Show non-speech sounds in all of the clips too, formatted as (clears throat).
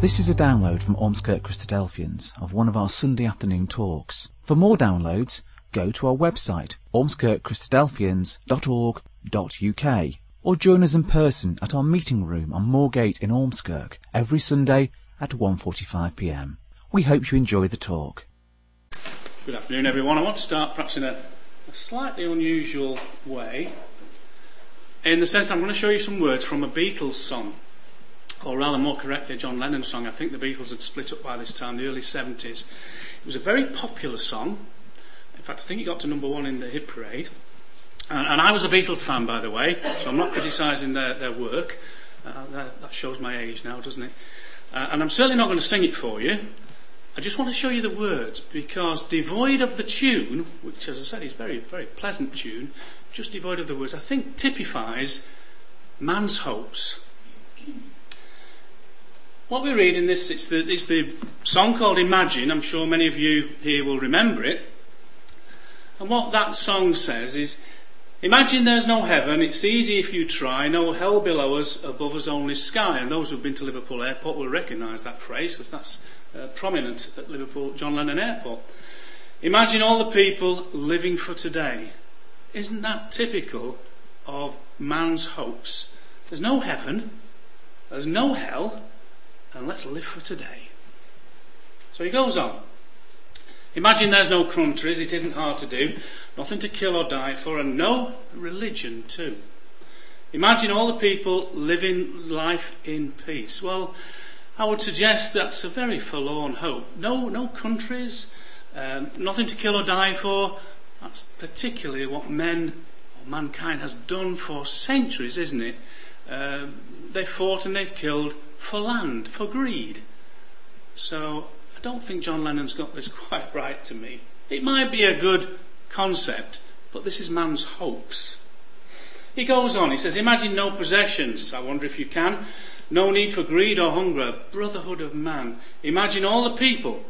This is a download from Ormskirk Christadelphians of one of our Sunday afternoon talks. For more downloads, go to our website ormskirkchristadelphians.org.uk or join us in person at our meeting room on Moorgate in Ormskirk every Sunday at 1.45pm. We hope you enjoy the talk. Good afternoon, everyone. I want to start perhaps in a, a slightly unusual way, in the sense I'm going to show you some words from a Beatles song or rather more correctly, a John Lennon song. I think the Beatles had split up by this time, the early 70s. It was a very popular song. In fact, I think it got to number one in the hit parade. And, and I was a Beatles fan, by the way, so I'm not criticising their, their work. Uh, that, that, shows my age now, doesn't it? Uh, and I'm certainly not going to sing it for you. I just want to show you the words because devoid of the tune, which, as I said, is very, very pleasant tune, just devoid of the words, I think typifies man's hopes what we read in this, it's the, it's the song called Imagine. I'm sure many of you here will remember it. And what that song says is, Imagine there's no heaven, it's easy if you try, no hell below us, above us only sky. And those who've been to Liverpool Airport will recognise that phrase because that's uh, prominent at Liverpool John Lennon Airport. Imagine all the people living for today. Isn't that typical of man's hopes? There's no heaven, there's no hell, and let's live for today. So he goes on. Imagine there's no countries, it isn't hard to do, nothing to kill or die for, and no religion too. Imagine all the people living life in peace. Well, I would suggest that's a very forlorn hope. No, no countries, um, nothing to kill or die for. That's particularly what men or mankind has done for centuries, isn't it? Uh, they fought and they've killed for land, for greed. So I don't think John Lennon's got this (laughs) quite right to me. It might be a good concept, but this is man's hopes. He goes on, he says, Imagine no possessions. I wonder if you can. No need for greed or hunger, brotherhood of man. Imagine all the people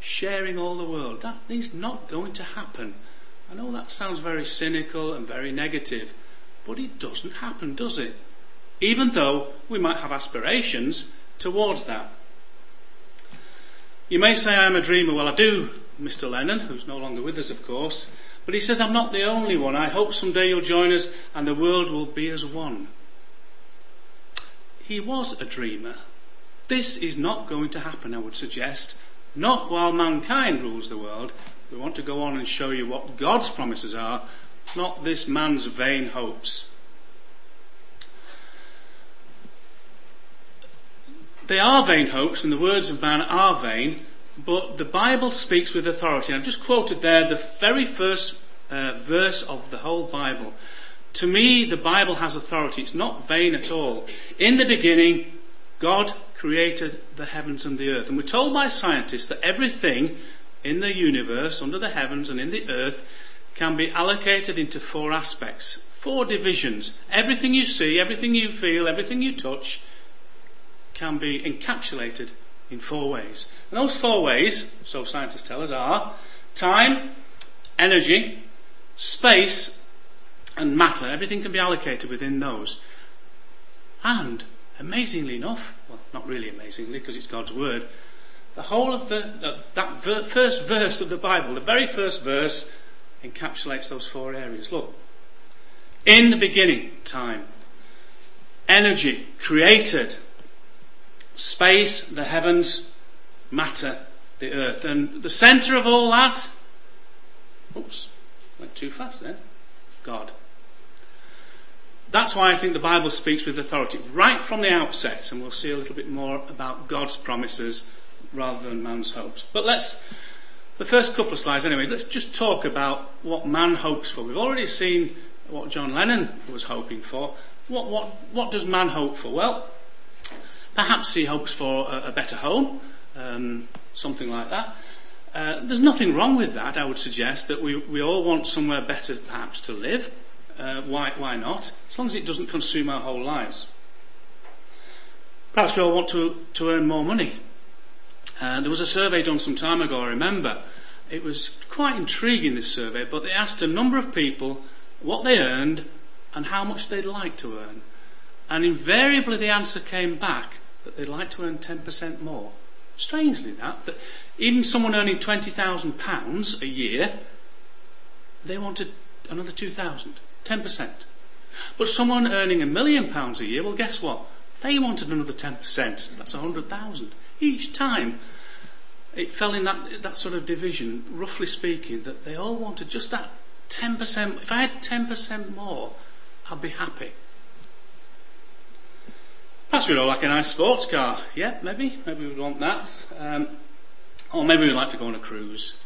sharing all the world. That is not going to happen. I know that sounds very cynical and very negative, but it doesn't happen, does it? Even though we might have aspirations towards that. You may say I am a dreamer. Well, I do, Mr. Lennon, who's no longer with us, of course. But he says, I'm not the only one. I hope someday you'll join us and the world will be as one. He was a dreamer. This is not going to happen, I would suggest. Not while mankind rules the world. We want to go on and show you what God's promises are, not this man's vain hopes. They are vain hopes, and the words of man are vain, but the Bible speaks with authority. I've just quoted there the very first uh, verse of the whole Bible. To me, the Bible has authority. It's not vain at all. In the beginning, God created the heavens and the earth. And we're told by scientists that everything in the universe, under the heavens and in the earth, can be allocated into four aspects, four divisions. Everything you see, everything you feel, everything you touch can be encapsulated in four ways. And those four ways, so scientists tell us, are time, energy, space, and matter. Everything can be allocated within those. And, amazingly enough, well, not really amazingly because it's God's word, the whole of the, uh, that ver- first verse of the Bible, the very first verse, encapsulates those four areas. Look. In the beginning, time. Energy, created space, the heavens, matter, the earth. And the centre of all that, oops, went too fast there, God. That's why I think the Bible speaks with authority right from the outset, and we'll see a little bit more about God's promises rather than man's hopes. But let's, the first couple of slides anyway, let's just talk about what man hopes for. We've already seen what John Lennon was hoping for. What, what, what does man hope for? Well, Perhaps he hopes for a, a better home, um, something like that. Uh, there's nothing wrong with that, I would suggest, that we, we all want somewhere better perhaps to live. Uh, why, why not? As long as it doesn't consume our whole lives. Perhaps we all want to, to earn more money. Uh, there was a survey done some time ago, I remember. It was quite intriguing, this survey, but they asked a number of people what they earned and how much they'd like to earn. And invariably the answer came back that they'd like to earn 10% more. Strangely, that, that even someone earning £20,000 a year, they wanted another 2,000, 10%. But someone earning a million pounds a year, well, guess what? They wanted another 10%. That's 100,000. Each time it fell in that, that sort of division, roughly speaking, that they all wanted just that 10%. If I had 10% more, I'd be happy. Perhaps we'd all like a nice sports car. Yeah, maybe. Maybe we'd want that. Um, or maybe we'd like to go on a cruise.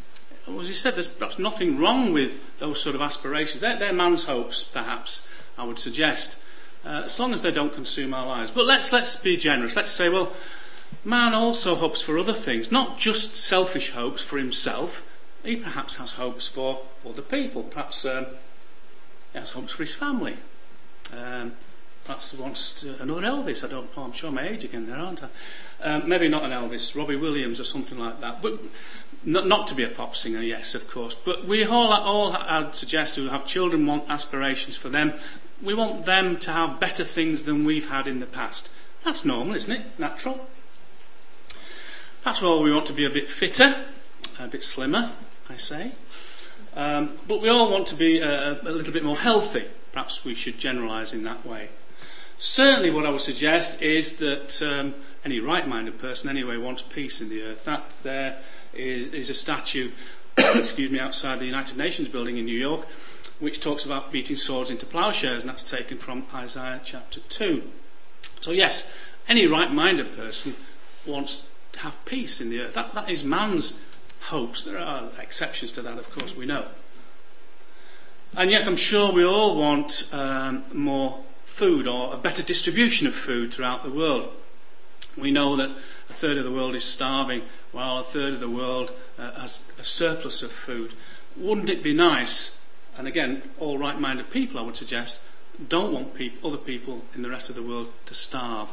As you said, there's perhaps nothing wrong with those sort of aspirations. They're, they're man's hopes, perhaps, I would suggest, uh, as long as they don't consume our lives. But let's, let's be generous. Let's say, well, Man also hopes for other things, not just selfish hopes for himself. He perhaps has hopes for other people. Perhaps um, he has hopes for his family. Um, perhaps wants to, another Elvis. I don't. I'm sure my age again there, aren't I? Um, maybe not an Elvis, Robbie Williams or something like that. But not, not to be a pop singer, yes, of course. But we all, all I'd suggest who have children want aspirations for them. We want them to have better things than we've had in the past. That's normal, isn't it? Natural. Perhaps all we want to be a bit fitter, a bit slimmer, I say. Um, but we all want to be a, a, little bit more healthy. Perhaps we should generalise in that way. Certainly, what I would suggest is that um, any right minded person, anyway, wants peace in the earth. That there is, is a statue, (coughs) excuse me, outside the United Nations building in New York, which talks about beating swords into ploughshares, and that's taken from Isaiah chapter 2. So, yes, any right minded person wants to have peace in the earth. That, that is man's hopes. There are exceptions to that, of course, we know. And yes, I'm sure we all want um, more food or a better distribution of food throughout the world. We know that a third of the world is starving, while a third of the world uh, has a surplus of food. Wouldn't it be nice? And again, all right minded people, I would suggest, don't want other people in the rest of the world to starve.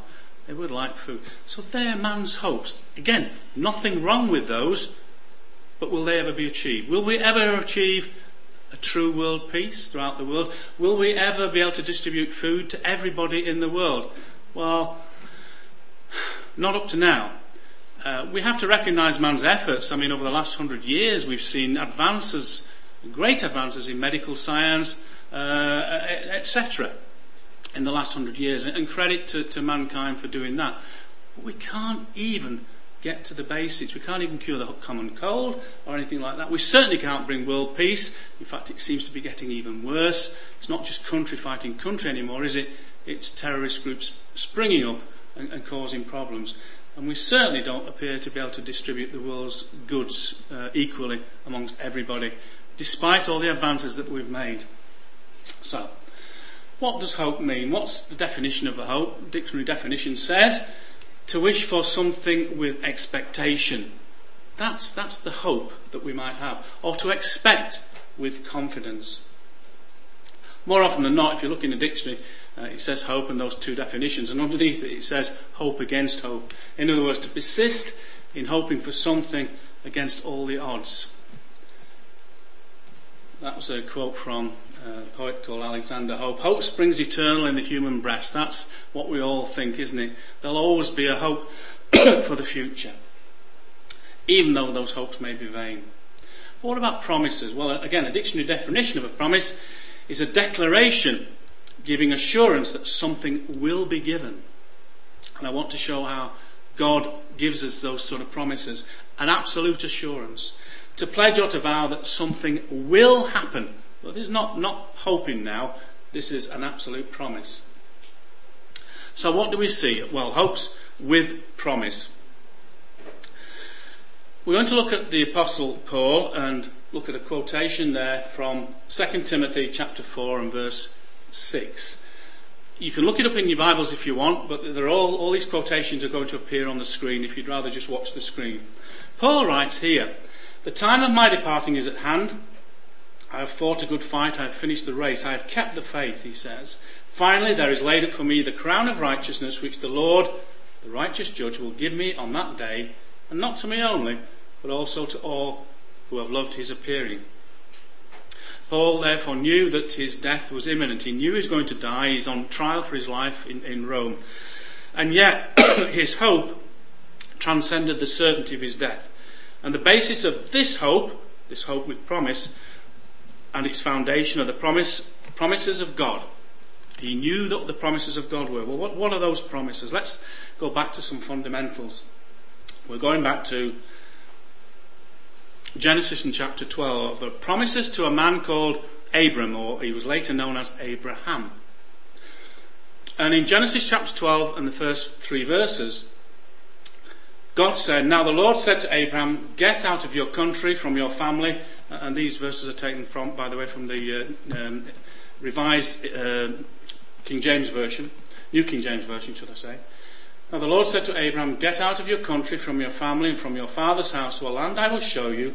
They would like food. So they're man's hopes. Again, nothing wrong with those, but will they ever be achieved? Will we ever achieve a true world peace throughout the world? Will we ever be able to distribute food to everybody in the world? Well, not up to now. Uh, we have to recognise man's efforts. I mean, over the last hundred years, we've seen advances, great advances in medical science, uh, etc in the last hundred years, and credit to, to mankind for doing that. But we can't even get to the basics. We can't even cure the common cold or anything like that. We certainly can't bring world peace. In fact, it seems to be getting even worse. It's not just country fighting country anymore, is it? It's terrorist groups springing up and, and causing problems. And we certainly don't appear to be able to distribute the world's goods uh, equally amongst everybody, despite all the advances that we've made. So, what does hope mean? What's the definition of a hope? Dictionary definition says to wish for something with expectation. That's, that's the hope that we might have. Or to expect with confidence. More often than not, if you look in the dictionary, uh, it says hope and those two definitions, and underneath it it says hope against hope. In other words, to persist in hoping for something against all the odds. That was a quote from a poet called Alexander Pope. Hope springs eternal in the human breast. That's what we all think, isn't it? There'll always be a hope (coughs) for the future, even though those hopes may be vain. But what about promises? Well, again, a dictionary definition of a promise is a declaration giving assurance that something will be given. And I want to show how God gives us those sort of promises an absolute assurance. To pledge or to vow that something will happen but this is not, not hoping now, this is an absolute promise. So, what do we see? Well, hopes with promise. We're going to look at the Apostle Paul and look at a quotation there from 2 Timothy chapter 4 and verse 6. You can look it up in your Bibles if you want, but they're all, all these quotations are going to appear on the screen if you'd rather just watch the screen. Paul writes here, The time of my departing is at hand. I have fought a good fight, I have finished the race, I have kept the faith, he says. Finally, there is laid up for me the crown of righteousness, which the Lord, the righteous judge, will give me on that day, and not to me only, but also to all who have loved his appearing. Paul therefore knew that his death was imminent. He knew he was going to die. He's on trial for his life in, in Rome. And yet, (coughs) his hope transcended the certainty of his death. And the basis of this hope, this hope with promise, and its foundation are the promise, promises of God. He knew that the promises of God were. Well, what, what are those promises? Let's go back to some fundamentals. We're going back to Genesis in chapter 12. The promises to a man called Abram, or he was later known as Abraham. And in Genesis chapter 12 and the first three verses, God said, Now the Lord said to Abraham, Get out of your country, from your family. Uh, and these verses are taken from, by the way, from the uh, um, revised uh, King James Version, New King James Version, should I say. Now the Lord said to Abraham, Get out of your country, from your family, and from your father's house to a land I will show you.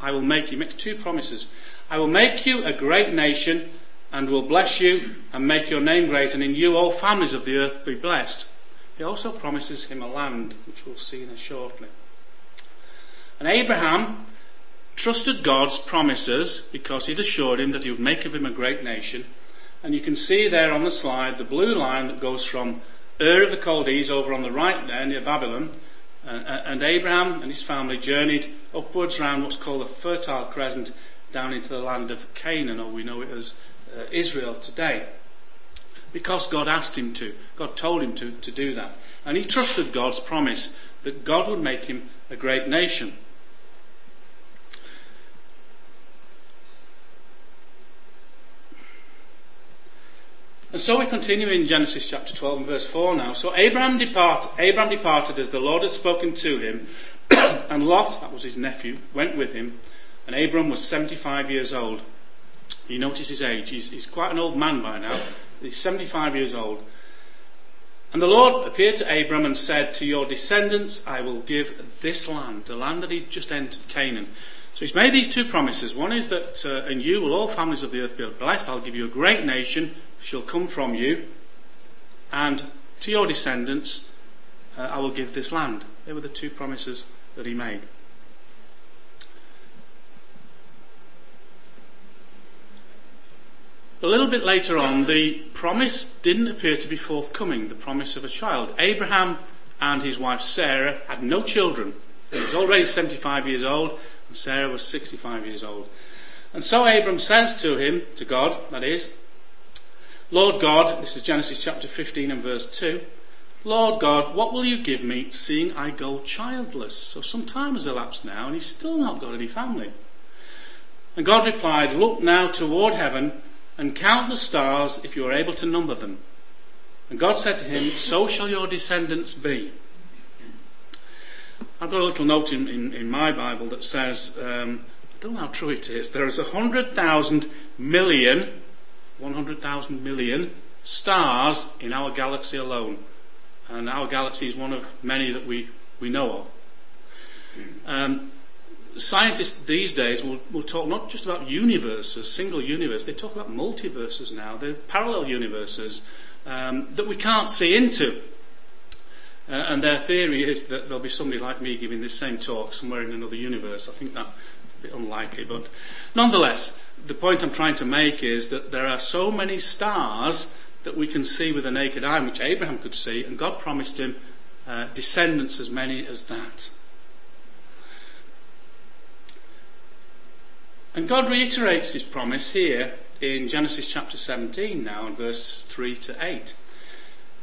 I will make you, makes two promises. I will make you a great nation, and will bless you, and make your name great, and in you all families of the earth be blessed. He also promises him a land, which we'll see in a shortly. And Abraham trusted God's promises because he'd assured him that he would make of him a great nation. And you can see there on the slide the blue line that goes from Ur of the Chaldees over on the right there near Babylon. Uh, uh and Abraham and his family journeyed upwards round what's called the Fertile Crescent down into the land of Canaan, or we know it as uh, Israel today because God asked him to. God told him to, to do that. And he trusted God's promise that God would make him a great nation. And so we continue in Genesis chapter 12 and verse 4 now. So Abraham, depart, Abraham departed as the Lord had spoken to him, (coughs) and Lot, that was his nephew, went with him, and Abram was 75 years old. You notice his age. He's, he's quite an old man by now. He's 75 years old. And the Lord appeared to Abram and said, To your descendants I will give this land, the land that he just entered, Canaan. So he's made these two promises. One is that uh, in you will all families of the earth be blessed. I'll give you a great nation, shall come from you. And to your descendants uh, I will give this land. They were the two promises that he made. A little bit later on, the promise didn't appear to be forthcoming, the promise of a child. Abraham and his wife Sarah had no children. He's already 75 years old, and Sarah was 65 years old. And so Abram says to him, to God, that is, Lord God, this is Genesis chapter 15 and verse 2, Lord God, what will you give me, seeing I go childless? So some time has elapsed now, and he's still not got any family. And God replied, Look now toward heaven and count the stars if you are able to number them. And God said to him, So shall your descendants be. I've got a little note in, in, in my Bible that says, um, I don't know how true it is, there is a hundred thousand million, one hundred thousand million stars in our galaxy alone. And our galaxy is one of many that we, we know of. Um, scientists these days will, will talk not just about universes, single universe, they talk about multiverses now, they're parallel universes um, that we can't see into. Uh, and their theory is that there'll be somebody like me giving this same talk somewhere in another universe. I think that's a bit unlikely, but nonetheless, the point I'm trying to make is that there are so many stars that we can see with the naked eye, which Abraham could see, and God promised him uh, descendants as many as that. And God reiterates his promise here in Genesis chapter 17 now in verse 3 to 8.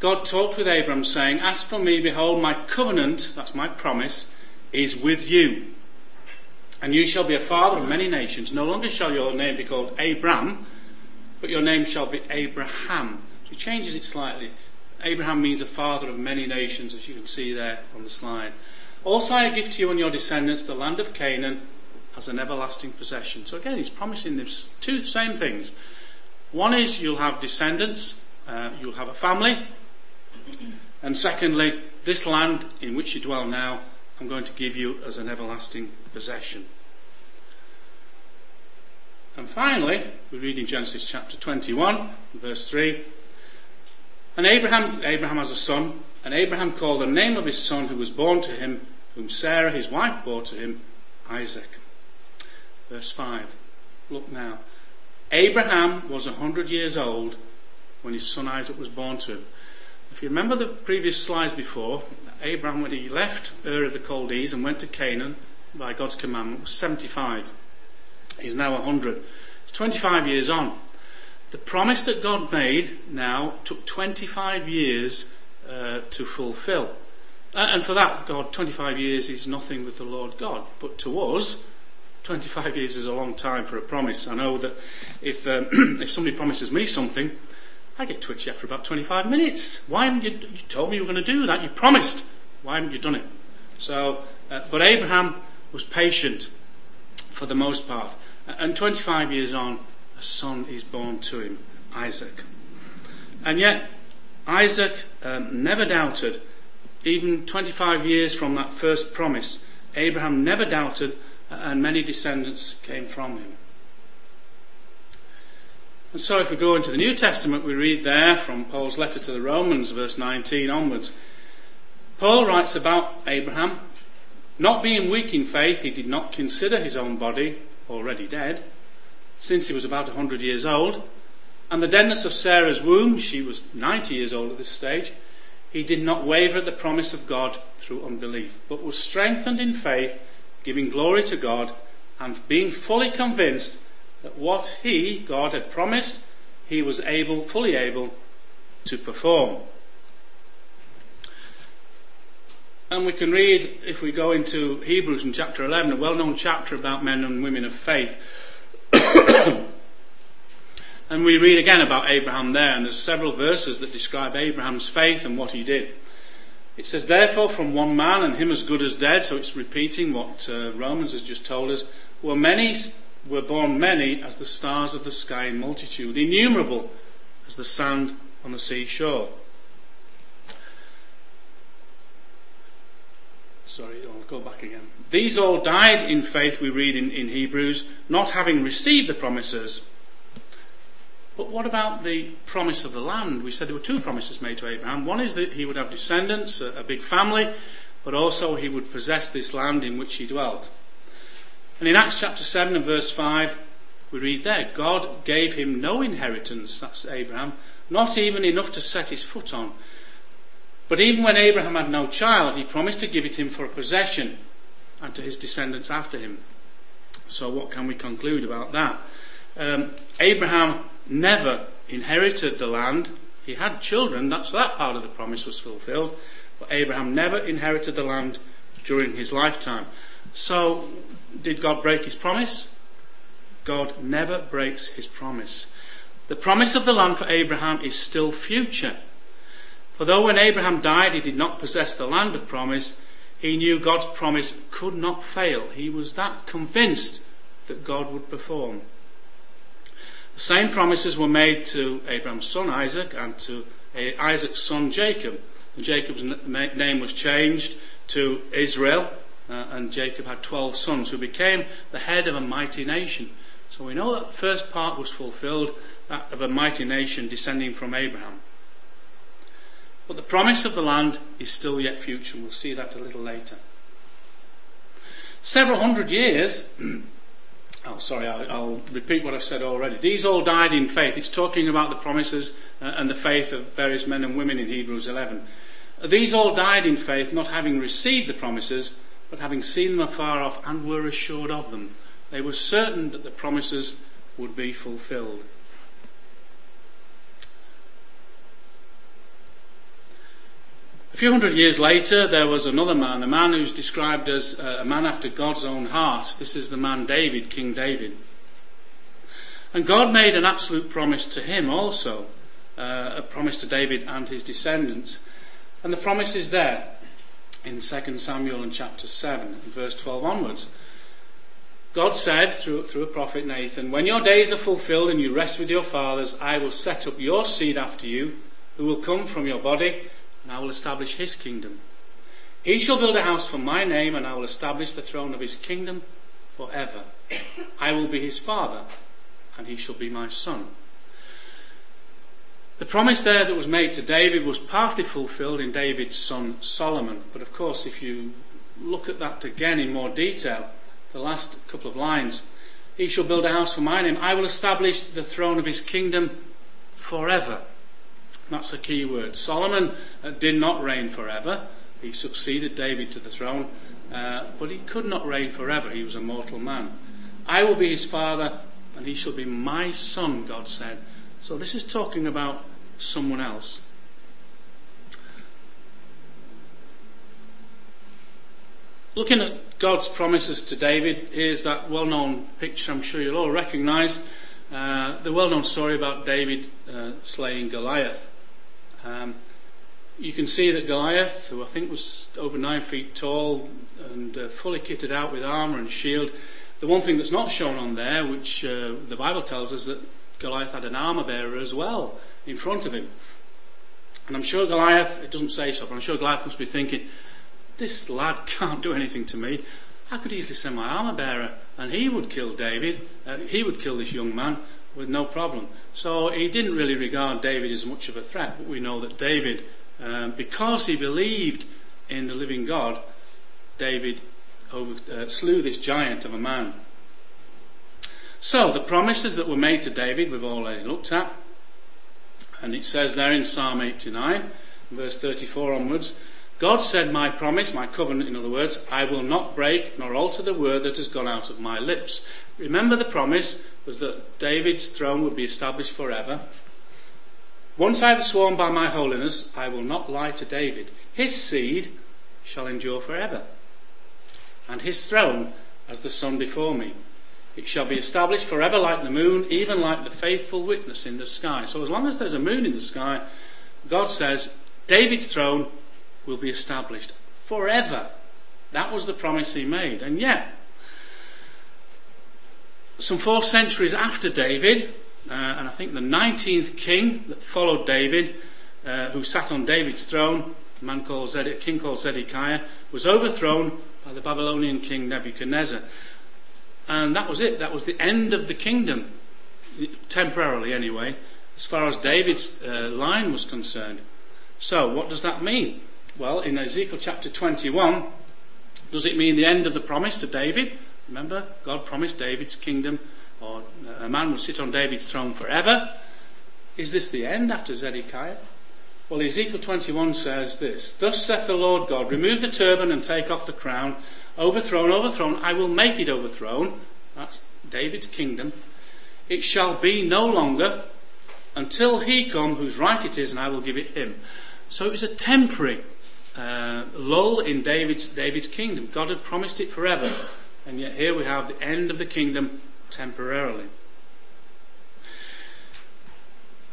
God talked with Abram saying, As for me, behold, my covenant, that's my promise, is with you. And you shall be a father of many nations. No longer shall your name be called Abram, but your name shall be Abraham. So he changes it slightly. Abraham means a father of many nations, as you can see there on the slide. Also I give to you and your descendants the land of Canaan as an everlasting possession. So again, he's promising them two same things. One is you'll have descendants, uh, you'll have a family, and secondly, this land in which you dwell now, I'm going to give you as an everlasting possession. And finally, we read in Genesis chapter 21, verse 3. And Abraham, Abraham has a son, and Abraham called the name of his son who was born to him, whom Sarah his wife bore to him, Isaac. Verse 5. Look now. Abraham was a hundred years old when his son Isaac was born to him. If you remember the previous slides before, Abraham, when he left Ur of the Chaldees and went to Canaan by God's commandment, was 75. He's now 100. He's 25 years on. The promise that God made now took 25 years uh, to fulfill. And for that, God, 25 years is nothing with the Lord God. But to us, 25 years is a long time for a promise. I know that if, um, (clears throat) if somebody promises me something, I get twitchy after about 25 minutes. Why haven't you, you told me you were going to do that? You promised. Why haven't you done it? So, uh, but Abraham was patient for the most part. And 25 years on, a son is born to him, Isaac. And yet, Isaac um, never doubted, even 25 years from that first promise, Abraham never doubted, and many descendants came from him. And so, if we go into the New Testament, we read there from Paul's letter to the Romans, verse 19 onwards. Paul writes about Abraham. Not being weak in faith, he did not consider his own body already dead, since he was about a 100 years old, and the deadness of Sarah's womb, she was 90 years old at this stage, he did not waver at the promise of God through unbelief, but was strengthened in faith, giving glory to God, and being fully convinced that what he, God, had promised, he was able, fully able to perform. And we can read, if we go into Hebrews in chapter 11, a well known chapter about men and women of faith. (coughs) and we read again about Abraham there, and there's several verses that describe Abraham's faith and what he did. It says, Therefore, from one man, and him as good as dead, so it's repeating what uh, Romans has just told us, were many were born many as the stars of the sky in multitude, innumerable as the sand on the seashore. Sorry, I'll go back again. These all died in faith, we read in, in Hebrews, not having received the promises. But what about the promise of the land? We said there were two promises made to Abraham. One is that he would have descendants, a, a big family, but also he would possess this land in which he dwelt. And in Acts chapter 7 and verse 5, we read there, God gave him no inheritance, that's Abraham, not even enough to set his foot on. But even when Abraham had no child, he promised to give it him for a possession and to his descendants after him. So, what can we conclude about that? Um, Abraham never inherited the land. He had children, that's that part of the promise was fulfilled. But Abraham never inherited the land during his lifetime. So, did God break his promise? God never breaks his promise. The promise of the land for Abraham is still future. For though when Abraham died he did not possess the land of promise, he knew God's promise could not fail. He was that convinced that God would perform. The same promises were made to Abraham's son Isaac and to Isaac's son Jacob. And Jacob's name was changed to Israel uh, and Jacob had 12 sons who became the head of a mighty nation. So we know that the first part was fulfilled, that of a mighty nation descending from Abraham. But the promise of the land is still yet future. We'll see that a little later. Several hundred years, (clears throat) oh, sorry, I'll, I'll, repeat what I've said already. These all died in faith. It's talking about the promises uh, and the faith of various men and women in Hebrews 11. These all died in faith, not having received the promises, but having seen them afar off and were assured of them. They were certain that the promises would be fulfilled. A few hundred years later, there was another man, a man who's described as uh, a man after God's own heart. This is the man David, King David. And God made an absolute promise to him also, uh, a promise to David and his descendants. And the promise is there in 2 Samuel in chapter 7, verse 12 onwards. God said through, through a prophet Nathan, When your days are fulfilled and you rest with your fathers, I will set up your seed after you, who will come from your body, and I will establish his kingdom. He shall build a house for my name, and I will establish the throne of his kingdom forever. I will be his father, and he shall be my son. The promise there that was made to David was partly fulfilled in David's son Solomon. But of course, if you look at that again in more detail, the last couple of lines, he shall build a house for my name. I will establish the throne of his kingdom forever. That's a key word. Solomon uh, did not reign forever. He succeeded David to the throne, uh, but he could not reign forever. He was a mortal man. I will be his father, and he shall be my son, God said. So this is talking about someone else. Looking at God's promises to David, here's that well known picture I'm sure you'll all recognise. Uh, the well known story about David uh, slaying Goliath. Um, you can see that Goliath, who I think was over nine feet tall and uh, fully kitted out with armour and shield, the one thing that's not shown on there, which uh, the Bible tells us, that Goliath had an armour bearer as well in front of him. And I'm sure Goliath, it doesn't say so, but I'm sure Goliath must be thinking, this lad (laughs) can't do anything to me. I could easily send my armour bearer and he would kill David. Uh, he would kill this young man with no problem. So he didn't really regard David as much of a threat, but we know that David, um, because he believed in the living God, David over, uh, slew this giant of a man. So the promises that were made to David we've already looked at. And it says there in Psalm 89, verse 34 onwards, God said, My promise, my covenant, in other words, I will not break nor alter the word that has gone out of my lips. Remember, the promise was that David's throne would be established forever. Once I have sworn by my holiness, I will not lie to David. His seed shall endure forever, and his throne as the sun before me. It shall be established forever like the moon, even like the faithful witness in the sky. So, as long as there's a moon in the sky, God says, David's throne will be established forever. That was the promise he made. And yet, some four centuries after David, uh, and I think the 19th king that followed David, uh, who sat on David's throne, a man called Zed- king called Zedekiah, was overthrown by the Babylonian king Nebuchadnezzar. And that was it. That was the end of the kingdom, temporarily anyway, as far as David's uh, line was concerned. So, what does that mean? Well, in Ezekiel chapter 21, does it mean the end of the promise to David? Remember, God promised David's kingdom, or a man would sit on David's throne forever. Is this the end after Zedekiah? Well, Ezekiel 21 says this Thus saith the Lord God, remove the turban and take off the crown. Overthrown, overthrown, I will make it overthrown. That's David's kingdom. It shall be no longer until he come whose right it is, and I will give it him. So it was a temporary uh, lull in David's, David's kingdom. God had promised it forever, and yet here we have the end of the kingdom temporarily.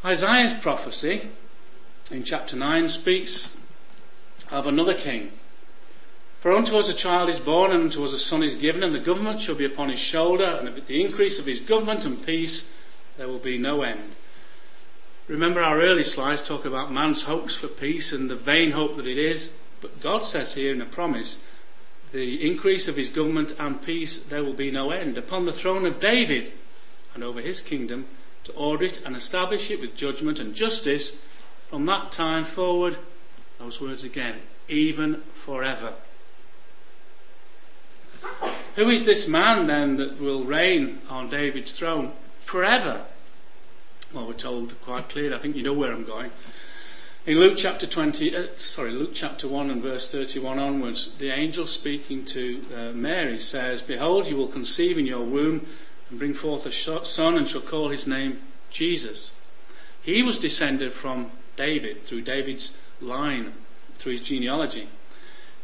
Isaiah's prophecy in chapter 9 speaks of another king. For unto us a child is born, and unto us a son is given, and the government shall be upon his shoulder, and of the increase of his government and peace there will be no end. Remember our early slides talk about man's hopes for peace and the vain hope that it is. But God says here in a promise, the increase of his government and peace, there will be no end. Upon the throne of David and over his kingdom, to order it and establish it with judgment and justice from that time forward, those words again, even forever. Who is this man then that will reign on David's throne forever? Well, we're told quite clearly. I think you know where I'm going. In Luke chapter 20, uh, sorry, Luke chapter 1 and verse 31 onwards, the angel speaking to uh, Mary says, Behold, you will conceive in your womb and bring forth a son and shall call his name Jesus. He was descended from David, through David's line, through his genealogy.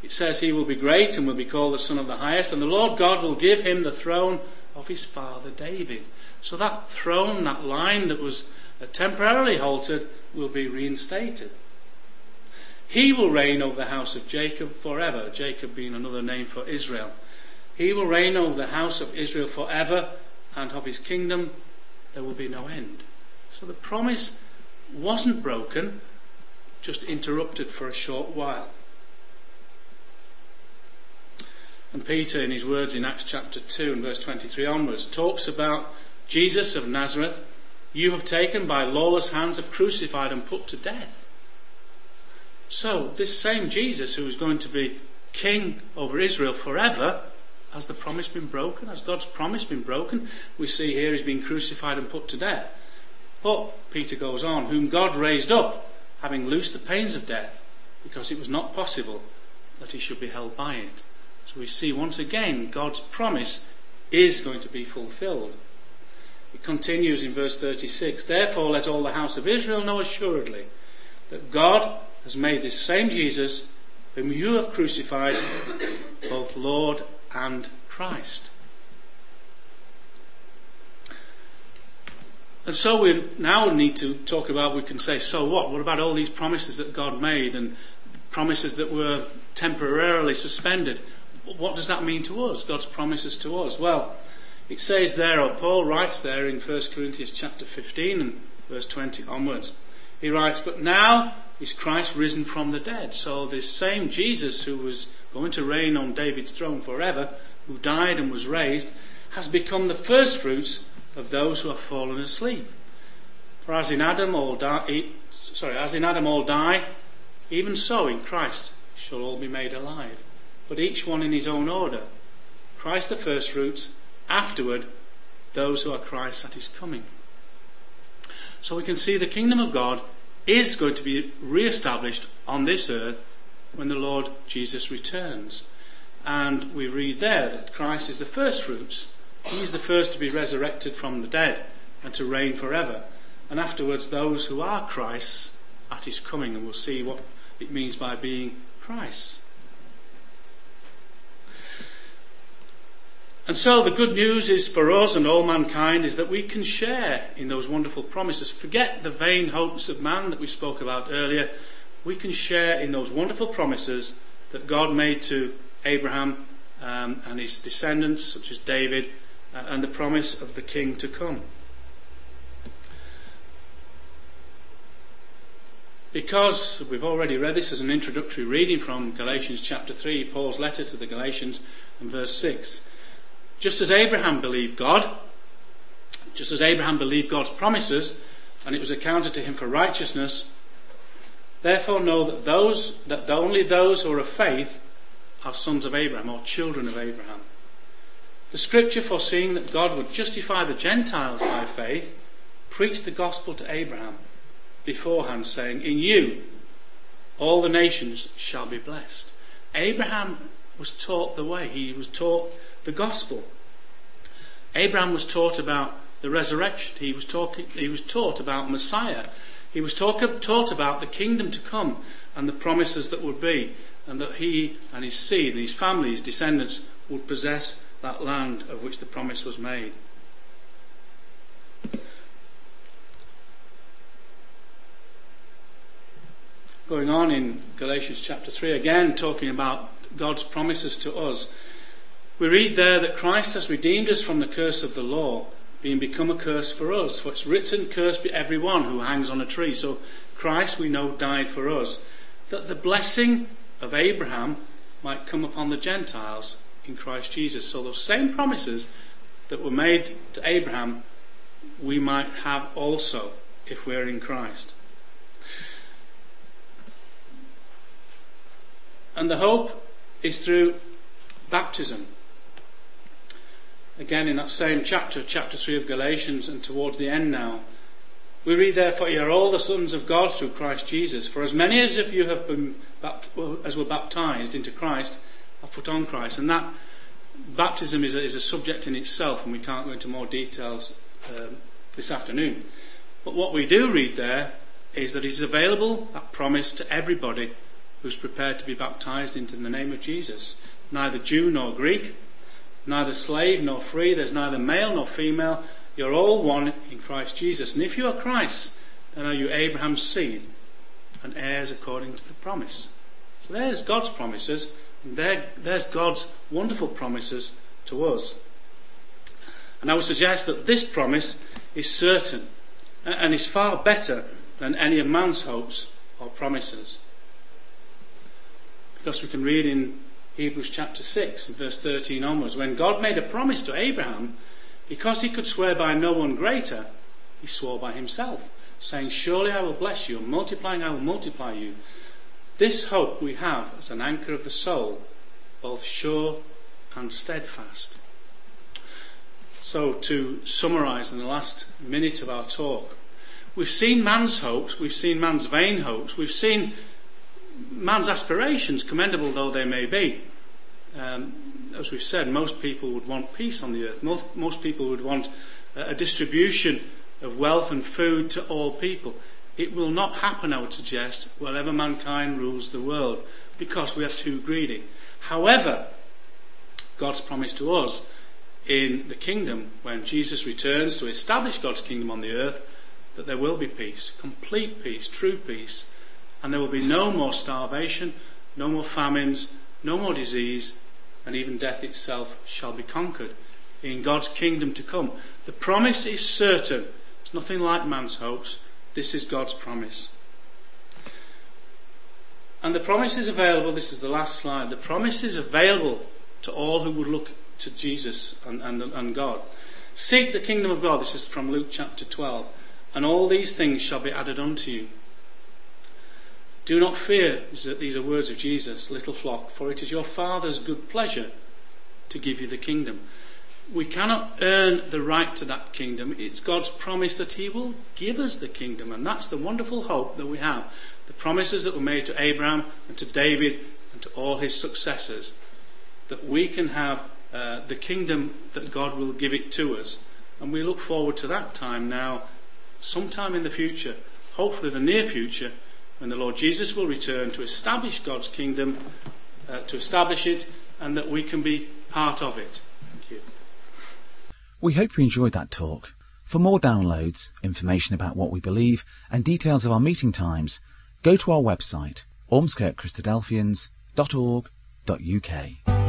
It says he will be great and will be called the Son of the Highest, and the Lord God will give him the throne of his father David. So that throne, that line that was temporarily halted, will be reinstated. He will reign over the house of Jacob forever, Jacob being another name for Israel. He will reign over the house of Israel forever, and of his kingdom there will be no end. So the promise wasn't broken, just interrupted for a short while. And Peter, in his words in Acts chapter 2 and verse 23 onwards, talks about Jesus of Nazareth, you have taken by lawless hands, have crucified and put to death. So, this same Jesus who is going to be king over Israel forever, has the promise been broken? Has God's promise been broken? We see here he's been crucified and put to death. But, Peter goes on, whom God raised up, having loosed the pains of death, because it was not possible that he should be held by it. We see once again God's promise is going to be fulfilled. It continues in verse 36 Therefore, let all the house of Israel know assuredly that God has made this same Jesus, whom you have crucified, both Lord and Christ. And so we now need to talk about, we can say, so what? What about all these promises that God made and promises that were temporarily suspended? What does that mean to us, God's promises to us? Well, it says there, or Paul writes there in 1 Corinthians chapter 15 and verse 20 onwards. He writes, But now is Christ risen from the dead. So this same Jesus who was going to reign on David's throne forever, who died and was raised, has become the firstfruits of those who have fallen asleep. For as in Adam all die, sorry, as in Adam all die, even so in Christ shall all be made alive. But each one in his own order. Christ the first fruits, afterward those who are Christ at his coming. So we can see the kingdom of God is going to be re-established on this earth when the Lord Jesus returns. And we read there that Christ is the firstfruits He's the first to be resurrected from the dead and to reign forever. And afterwards, those who are Christ's at his coming, and we'll see what it means by being Christ. And so the good news is for us and all mankind is that we can share in those wonderful promises. Forget the vain hopes of man that we spoke about earlier. We can share in those wonderful promises that God made to Abraham um, and his descendants, such as David, uh, and the promise of the king to come. Because we've already read this as an introductory reading from Galatians chapter 3, Paul's letter to the Galatians, and verse 6. Just as Abraham believed God, just as Abraham believed God's promises, and it was accounted to him for righteousness, therefore know that those that only those who are of faith are sons of Abraham or children of Abraham. The scripture, foreseeing that God would justify the Gentiles by faith, preached the gospel to Abraham beforehand, saying, In you all the nations shall be blessed. Abraham was taught the way, he was taught the gospel. Abraham was taught about the resurrection, he was, talking, he was taught about Messiah, he was talk, taught about the kingdom to come and the promises that would be, and that he and his seed and his family, his descendants, would possess that land of which the promise was made. Going on in Galatians chapter 3, again talking about God's promises to us, we read there that Christ has redeemed us from the curse of the law, being become a curse for us. For it's written, Cursed be every one who hangs on a tree. So Christ, we know, died for us. That the blessing of Abraham might come upon the Gentiles in Christ Jesus. So those same promises that were made to Abraham, we might have also if we're in Christ. And the hope is through baptism. Again, in that same chapter, chapter 3 of Galatians, and towards the end now, we read, Therefore, you are all the sons of God through Christ Jesus. For as many as of you have been as were baptized into Christ have put on Christ. And that baptism is a, is a subject in itself, and we can't go into more details um, this afternoon. But what we do read there is that it is available, that promise, to everybody who's prepared to be baptized into the name of Jesus. Neither Jew nor Greek, neither slave nor free, there's neither male nor female. You're all one in Christ Jesus. And if you are Christ, then are you Abraham's seed and heirs according to the promise. So there's God's promises there, there's God's wonderful promises to us. And I would suggest that this promise is certain and is far better than any of man's hopes or promises. Because we can read in Hebrews chapter 6 and verse 13 onwards, when God made a promise to Abraham, because he could swear by no one greater, he swore by himself, saying, Surely I will bless you, and multiplying I will multiply you. This hope we have as an anchor of the soul, both sure and steadfast. So, to summarize in the last minute of our talk, We've seen man's hopes, we've seen man's vain hopes, we've seen man's aspirations, commendable though they may be. Um, as we've said, most people would want peace on the earth. Most, most people would want a distribution of wealth and food to all people. It will not happen, I would suggest, wherever mankind rules the world, because we are too greedy. However, God's promise to us in the kingdom, when Jesus returns to establish God's kingdom on the earth, that there will be peace, complete peace, true peace, and there will be no more starvation, no more famines, no more disease, and even death itself shall be conquered in God's kingdom to come. The promise is certain. It's nothing like man's hopes. This is God's promise. And the promise is available, this is the last slide. The promise is available to all who would look to Jesus and, and, and God. Seek the kingdom of God, this is from Luke chapter 12, and all these things shall be added unto you. Do not fear, is that these are words of Jesus, little flock, for it is your Father's good pleasure to give you the kingdom. We cannot earn the right to that kingdom. It's God's promise that He will give us the kingdom, and that's the wonderful hope that we have. The promises that were made to Abraham and to David and to all his successors, that we can have uh, the kingdom that God will give it to us. And we look forward to that time now, sometime in the future, hopefully the near future, when the Lord Jesus will return to establish God's kingdom, uh, to establish it, and that we can be part of it. Thank you. We hope you enjoyed that talk. For more downloads, information about what we believe, and details of our meeting times, go to our website, ormskirkchristadelphians.org.uk.